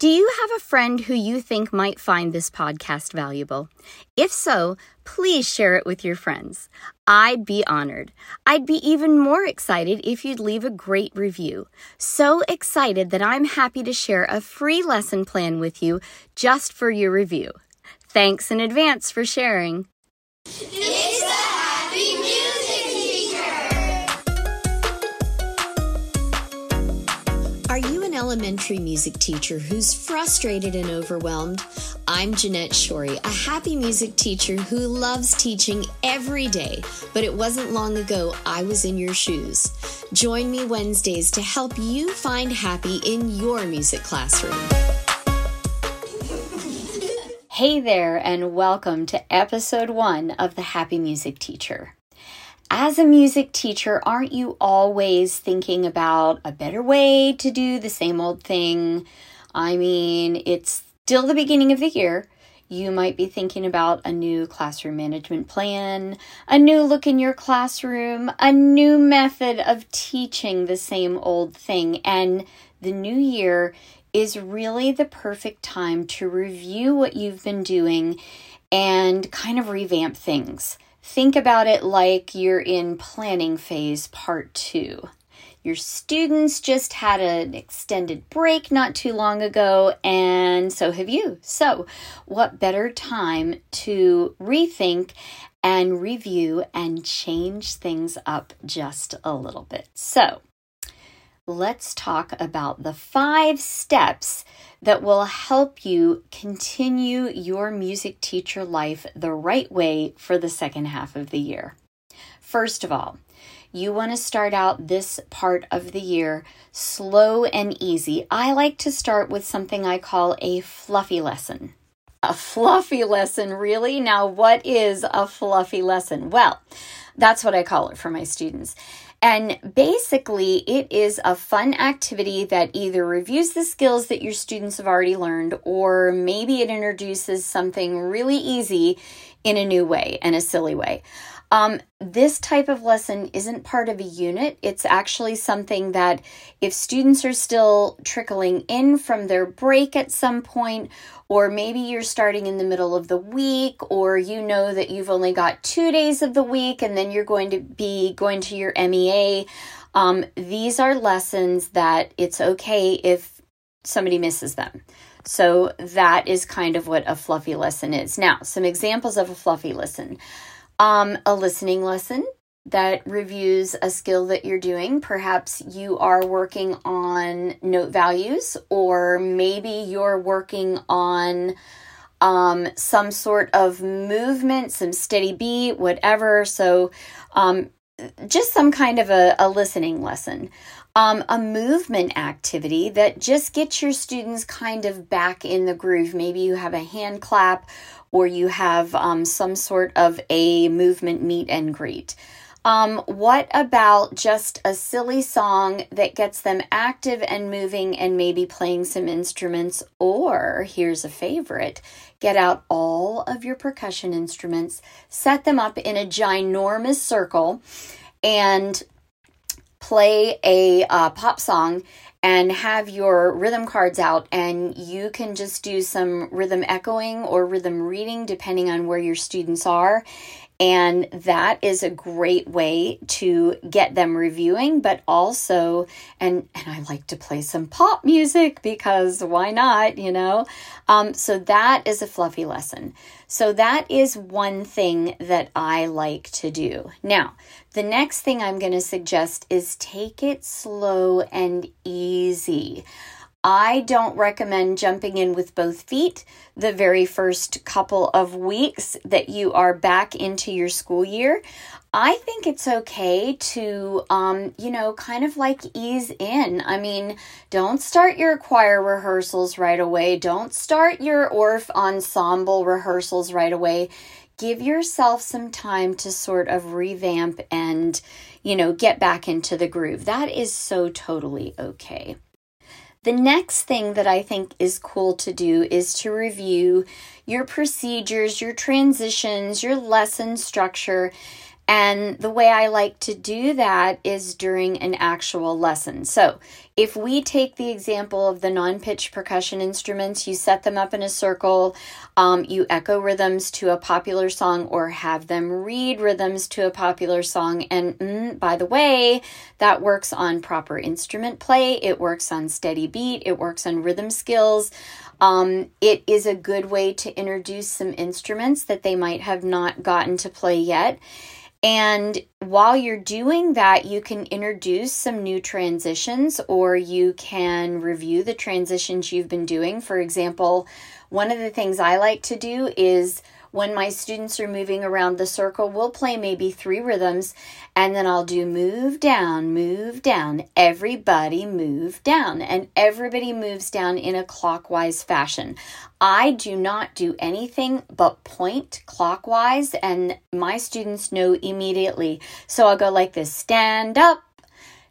Do you have a friend who you think might find this podcast valuable? If so, please share it with your friends. I'd be honored. I'd be even more excited if you'd leave a great review. So excited that I'm happy to share a free lesson plan with you just for your review. Thanks in advance for sharing. Elementary music teacher who's frustrated and overwhelmed? I'm Jeanette Shorey, a happy music teacher who loves teaching every day, but it wasn't long ago I was in your shoes. Join me Wednesdays to help you find happy in your music classroom. Hey there, and welcome to episode one of The Happy Music Teacher. As a music teacher, aren't you always thinking about a better way to do the same old thing? I mean, it's still the beginning of the year. You might be thinking about a new classroom management plan, a new look in your classroom, a new method of teaching the same old thing, and the new year is really the perfect time to review what you've been doing and kind of revamp things. Think about it like you're in planning phase part two. Your students just had an extended break not too long ago, and so have you. So, what better time to rethink and review and change things up just a little bit? So, let's talk about the five steps that will help you continue your music teacher life the right way for the second half of the year. First of all, you want to start out this part of the year slow and easy. I like to start with something I call a fluffy lesson. A fluffy lesson, really? Now, what is a fluffy lesson? Well, that's what I call it for my students. And basically, it is a fun activity that either reviews the skills that your students have already learned, or maybe it introduces something really easy in a new way and a silly way. Um, this type of lesson isn't part of a unit. It's actually something that if students are still trickling in from their break at some point, or maybe you're starting in the middle of the week, or you know that you've only got two days of the week and then you're going to be going to your MEA. Um, these are lessons that it's okay if somebody misses them. So that is kind of what a fluffy lesson is. Now, some examples of a fluffy lesson. Um, a listening lesson that reviews a skill that you're doing. Perhaps you are working on note values, or maybe you're working on um, some sort of movement, some steady beat, whatever. So, um, just some kind of a, a listening lesson. Um, a movement activity that just gets your students kind of back in the groove. Maybe you have a hand clap or you have um, some sort of a movement meet and greet. Um, what about just a silly song that gets them active and moving and maybe playing some instruments? Or here's a favorite get out all of your percussion instruments, set them up in a ginormous circle, and play a uh, pop song and have your rhythm cards out and you can just do some rhythm echoing or rhythm reading depending on where your students are. And that is a great way to get them reviewing but also and and i like to play some pop music because why not you know? Um, so that is a fluffy lesson so that is one thing that i like to do now the next thing i'm going to suggest is take it slow and easy I don't recommend jumping in with both feet the very first couple of weeks that you are back into your school year. I think it's okay to, um, you know, kind of like ease in. I mean, don't start your choir rehearsals right away. Don't start your Orff ensemble rehearsals right away. Give yourself some time to sort of revamp and, you know, get back into the groove. That is so totally okay. The next thing that I think is cool to do is to review your procedures, your transitions, your lesson structure. And the way I like to do that is during an actual lesson. So if we take the example of the non pitch percussion instruments, you set them up in a circle, um, you echo rhythms to a popular song, or have them read rhythms to a popular song. And mm, by the way, that works on proper instrument play, it works on steady beat, it works on rhythm skills. Um, it is a good way to introduce some instruments that they might have not gotten to play yet. And while you're doing that, you can introduce some new transitions or you can review the transitions you've been doing. For example, one of the things I like to do is when my students are moving around the circle, we'll play maybe three rhythms and then I'll do move down, move down, everybody move down, and everybody moves down in a clockwise fashion. I do not do anything but point clockwise, and my students know immediately. So I'll go like this stand up,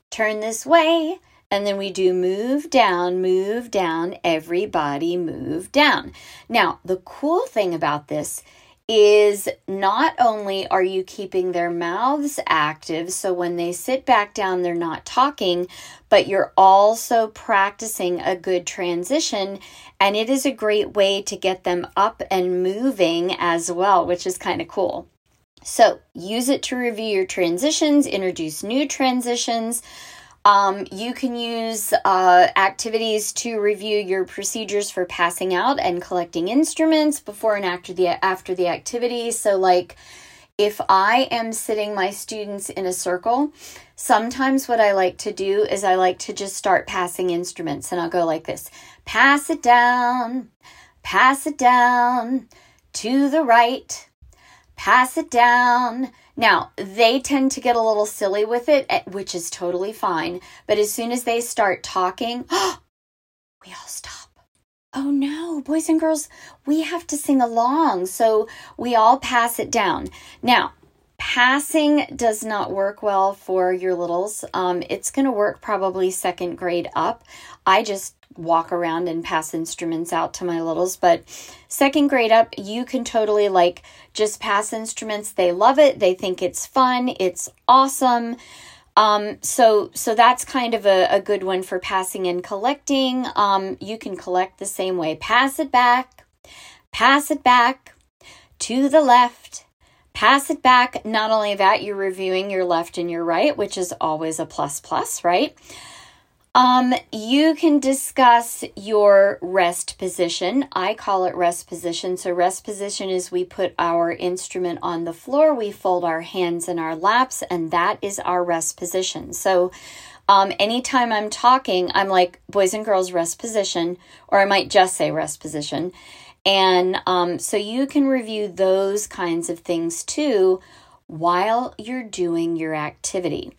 turn this way, and then we do move down, move down, everybody move down. Now, the cool thing about this is not only are you keeping their mouths active, so when they sit back down, they're not talking, but you're also practicing a good transition. And it is a great way to get them up and moving as well, which is kind of cool. So use it to review your transitions, introduce new transitions. Um, you can use uh, activities to review your procedures for passing out and collecting instruments before and after the after the activity. So, like, if I am sitting my students in a circle, sometimes what I like to do is I like to just start passing instruments, and I'll go like this: pass it down, pass it down to the right, pass it down now, they tend to get a little silly with it, eh, which is totally fine. But as soon as they start talking, we all stop. Oh no, boys and girls, we have to sing along. So we all pass it down. Now, passing does not work well for your littles. Um, it's going to work probably second grade up. I just walk around and pass instruments out to my littles. But second grade up, you can totally like just pass instruments. They love it. They think it's fun. It's awesome. Um, so so that's kind of a, a good one for passing and collecting. Um, you can collect the same way. Pass it back, pass it back to the left, pass it back. Not only that, you're reviewing your left and your right, which is always a plus plus, right? Um, you can discuss your rest position. I call it rest position. So, rest position is we put our instrument on the floor, we fold our hands in our laps, and that is our rest position. So, um, anytime I'm talking, I'm like, boys and girls, rest position, or I might just say rest position. And um, so you can review those kinds of things too while you're doing your activity.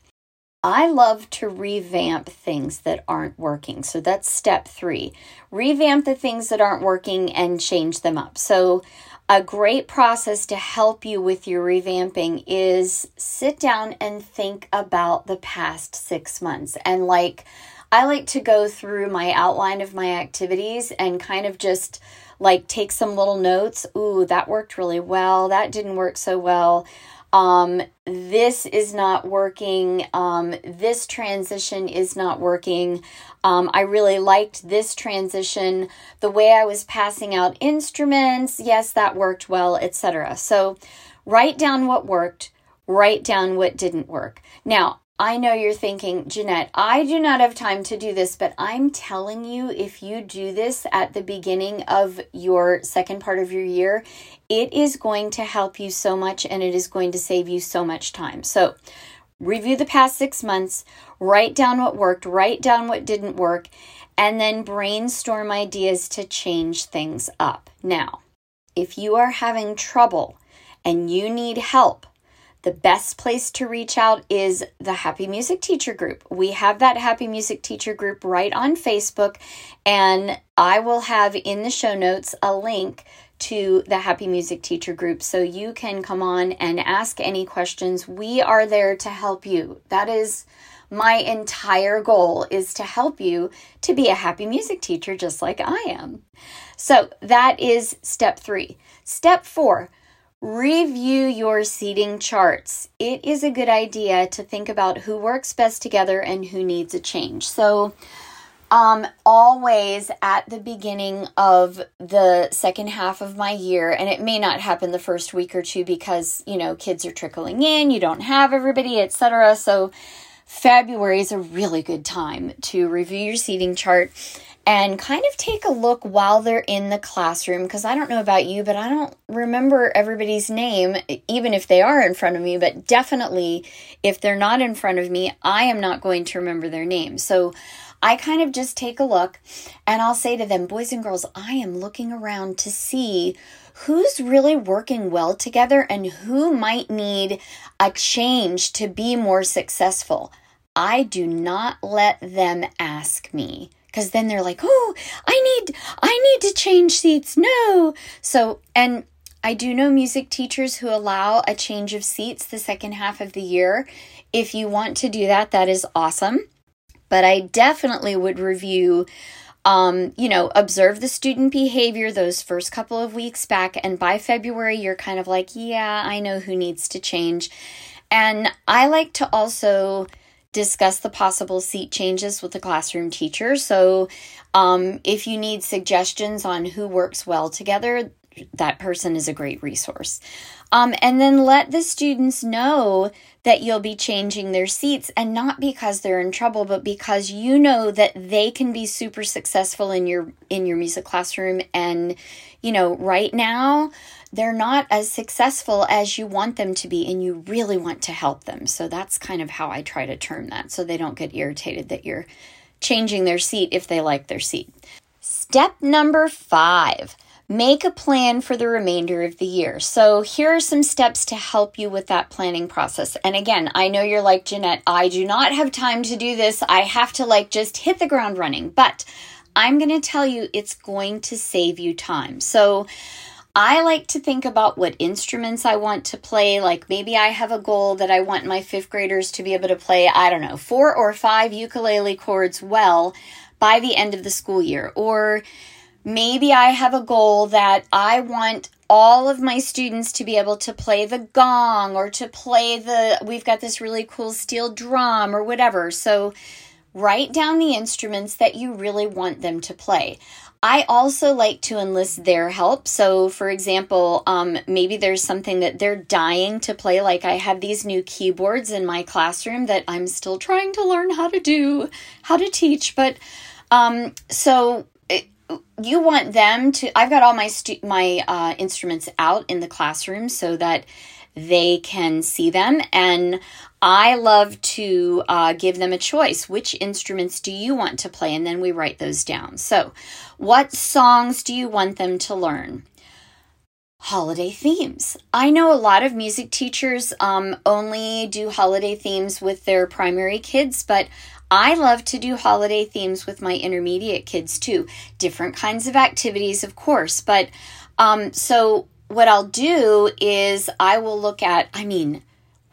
I love to revamp things that aren't working. So that's step three. Revamp the things that aren't working and change them up. So, a great process to help you with your revamping is sit down and think about the past six months. And, like, I like to go through my outline of my activities and kind of just like take some little notes. Ooh, that worked really well. That didn't work so well um, this is not working, um, this transition is not working. Um, I really liked this transition, the way I was passing out instruments, yes, that worked well, etc. So write down what worked, write down what didn't work. Now, I know you're thinking, Jeanette, I do not have time to do this, but I'm telling you, if you do this at the beginning of your second part of your year, it is going to help you so much and it is going to save you so much time. So, review the past six months, write down what worked, write down what didn't work, and then brainstorm ideas to change things up. Now, if you are having trouble and you need help, the best place to reach out is the Happy Music Teacher Group. We have that Happy Music Teacher Group right on Facebook, and I will have in the show notes a link to the Happy Music Teacher Group so you can come on and ask any questions. We are there to help you. That is my entire goal is to help you to be a happy music teacher just like I am. So that is step 3. Step 4 Review your seating charts. It is a good idea to think about who works best together and who needs a change. So, um, always at the beginning of the second half of my year, and it may not happen the first week or two because you know kids are trickling in, you don't have everybody, etc. So, February is a really good time to review your seating chart and kind of take a look while they're in the classroom because I don't know about you, but I don't remember everybody's name, even if they are in front of me. But definitely, if they're not in front of me, I am not going to remember their name. So I kind of just take a look and I'll say to them, boys and girls, I am looking around to see who's really working well together and who might need a change to be more successful. I do not let them ask me because then they're like, "Oh, I need I need to change seats." No. So, and I do know music teachers who allow a change of seats the second half of the year. If you want to do that, that is awesome. But I definitely would review um, you know, observe the student behavior those first couple of weeks back. And by February, you're kind of like, yeah, I know who needs to change. And I like to also discuss the possible seat changes with the classroom teacher. So, um, if you need suggestions on who works well together, that person is a great resource. Um, and then let the students know that you'll be changing their seats and not because they're in trouble but because you know that they can be super successful in your in your music classroom and you know right now they're not as successful as you want them to be and you really want to help them. So that's kind of how I try to term that so they don't get irritated that you're changing their seat if they like their seat. Step number 5 Make a plan for the remainder of the year. So, here are some steps to help you with that planning process. And again, I know you're like, Jeanette, I do not have time to do this. I have to like just hit the ground running. But I'm going to tell you it's going to save you time. So, I like to think about what instruments I want to play. Like maybe I have a goal that I want my fifth graders to be able to play, I don't know, four or five ukulele chords well by the end of the school year. Or maybe I have a goal that I want all of my students to be able to play the gong or to play the, we've got this really cool steel drum or whatever. So write down the instruments that you really want them to play. I also like to enlist their help. So, for example, um, maybe there's something that they're dying to play. Like, I have these new keyboards in my classroom that I'm still trying to learn how to do, how to teach. But um, so you want them to. I've got all my stu- my uh, instruments out in the classroom so that they can see them. And I love to uh, give them a choice. Which instruments do you want to play? And then we write those down. So, what songs do you want them to learn? Holiday themes. I know a lot of music teachers um, only do holiday themes with their primary kids, but I love to do holiday themes with my intermediate kids too. Different kinds of activities, of course, but um, so what I'll do is I will look at, I mean,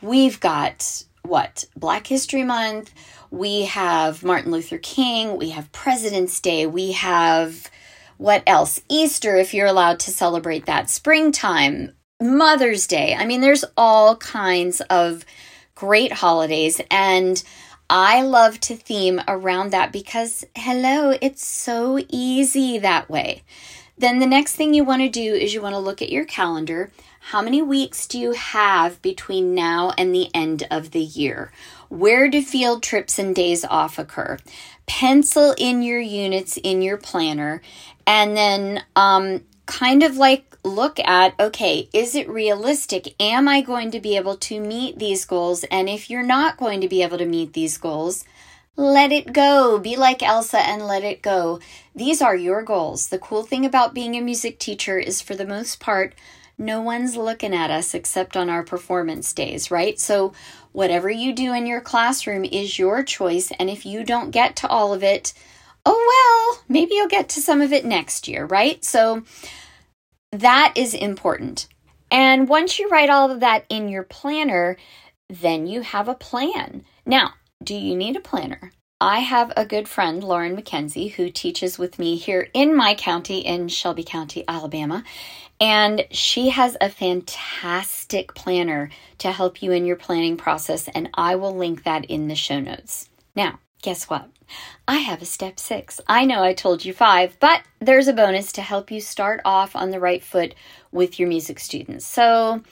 we've got what? Black History Month, we have Martin Luther King, we have President's Day, we have what else? Easter, if you're allowed to celebrate that, springtime, Mother's Day. I mean, there's all kinds of great holidays, and I love to theme around that because, hello, it's so easy that way. Then the next thing you want to do is you want to look at your calendar. How many weeks do you have between now and the end of the year? Where do field trips and days off occur? Pencil in your units in your planner and then um, kind of like look at okay, is it realistic? Am I going to be able to meet these goals? And if you're not going to be able to meet these goals, let it go. Be like Elsa and let it go. These are your goals. The cool thing about being a music teacher is, for the most part, no one's looking at us except on our performance days, right? So, whatever you do in your classroom is your choice. And if you don't get to all of it, oh well, maybe you'll get to some of it next year, right? So, that is important. And once you write all of that in your planner, then you have a plan. Now, do you need a planner? I have a good friend, Lauren Mackenzie, who teaches with me here in my county in Shelby County, Alabama. And she has a fantastic planner to help you in your planning process, and I will link that in the show notes. Now, guess what? I have a step six. I know I told you five, but there's a bonus to help you start off on the right foot with your music students. So,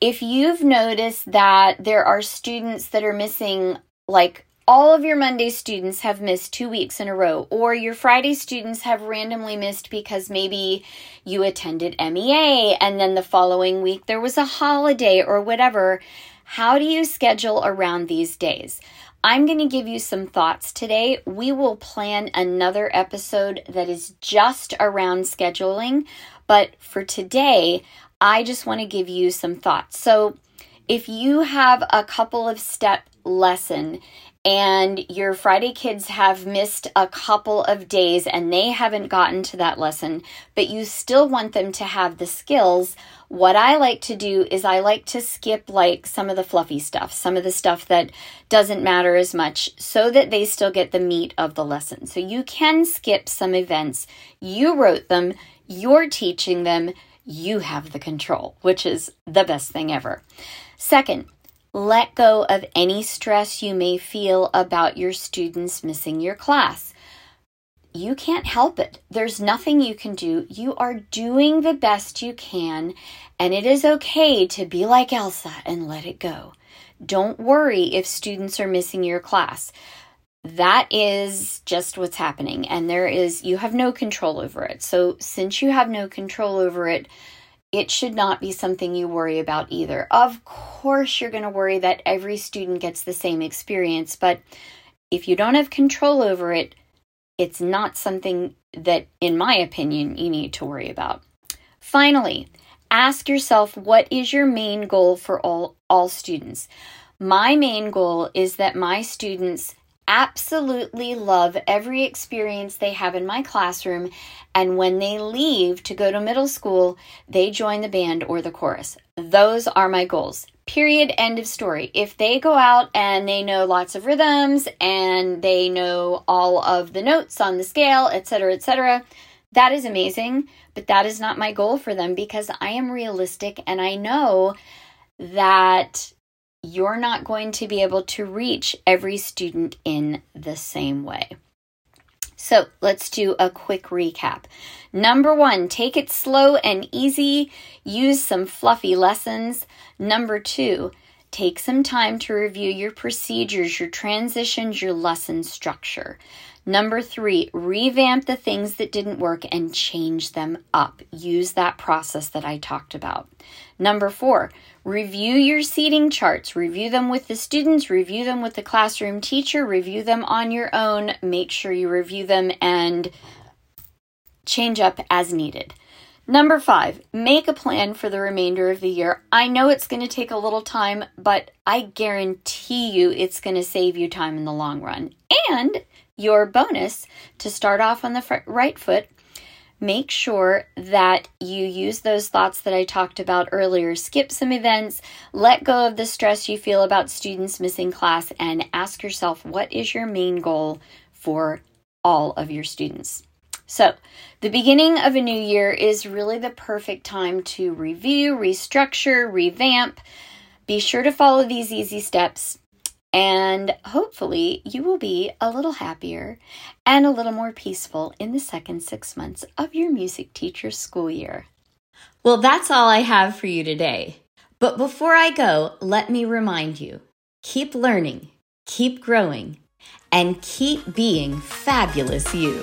if you've noticed that there are students that are missing, like all of your Monday students have missed two weeks in a row, or your Friday students have randomly missed because maybe you attended MEA and then the following week there was a holiday or whatever, how do you schedule around these days? I'm going to give you some thoughts today. We will plan another episode that is just around scheduling, but for today, I just want to give you some thoughts. So, if you have a couple of step lesson and your Friday kids have missed a couple of days and they haven't gotten to that lesson, but you still want them to have the skills, what I like to do is I like to skip like some of the fluffy stuff, some of the stuff that doesn't matter as much, so that they still get the meat of the lesson. So you can skip some events. You wrote them, you're teaching them, you have the control, which is the best thing ever. Second, let go of any stress you may feel about your students missing your class. You can't help it. There's nothing you can do. You are doing the best you can, and it is okay to be like Elsa and let it go. Don't worry if students are missing your class. That is just what's happening, and there is, you have no control over it. So, since you have no control over it, it should not be something you worry about either. Of course, you're going to worry that every student gets the same experience, but if you don't have control over it, it's not something that, in my opinion, you need to worry about. Finally, ask yourself what is your main goal for all, all students? My main goal is that my students absolutely love every experience they have in my classroom. And when they leave to go to middle school, they join the band or the chorus. Those are my goals. Period. End of story. If they go out and they know lots of rhythms and they know all of the notes on the scale, etc., etc., that is amazing. But that is not my goal for them because I am realistic and I know that you're not going to be able to reach every student in the same way. So let's do a quick recap. Number one, take it slow and easy. Use some fluffy lessons. Number two, take some time to review your procedures, your transitions, your lesson structure. Number three, revamp the things that didn't work and change them up. Use that process that I talked about. Number four, Review your seating charts. Review them with the students, review them with the classroom teacher, review them on your own. Make sure you review them and change up as needed. Number five, make a plan for the remainder of the year. I know it's going to take a little time, but I guarantee you it's going to save you time in the long run. And your bonus to start off on the right foot make sure that you use those thoughts that I talked about earlier. Skip some events, let go of the stress you feel about students missing class, and ask yourself what is your main goal for all of your students. So, the beginning of a new year is really the perfect time to review, restructure, revamp. Be sure to follow these easy steps and hopefully, you will be a little happier and a little more peaceful in the second six months of your music teacher school year. Well, that's all I have for you today. But before I go, let me remind you keep learning, keep growing, and keep being fabulous you.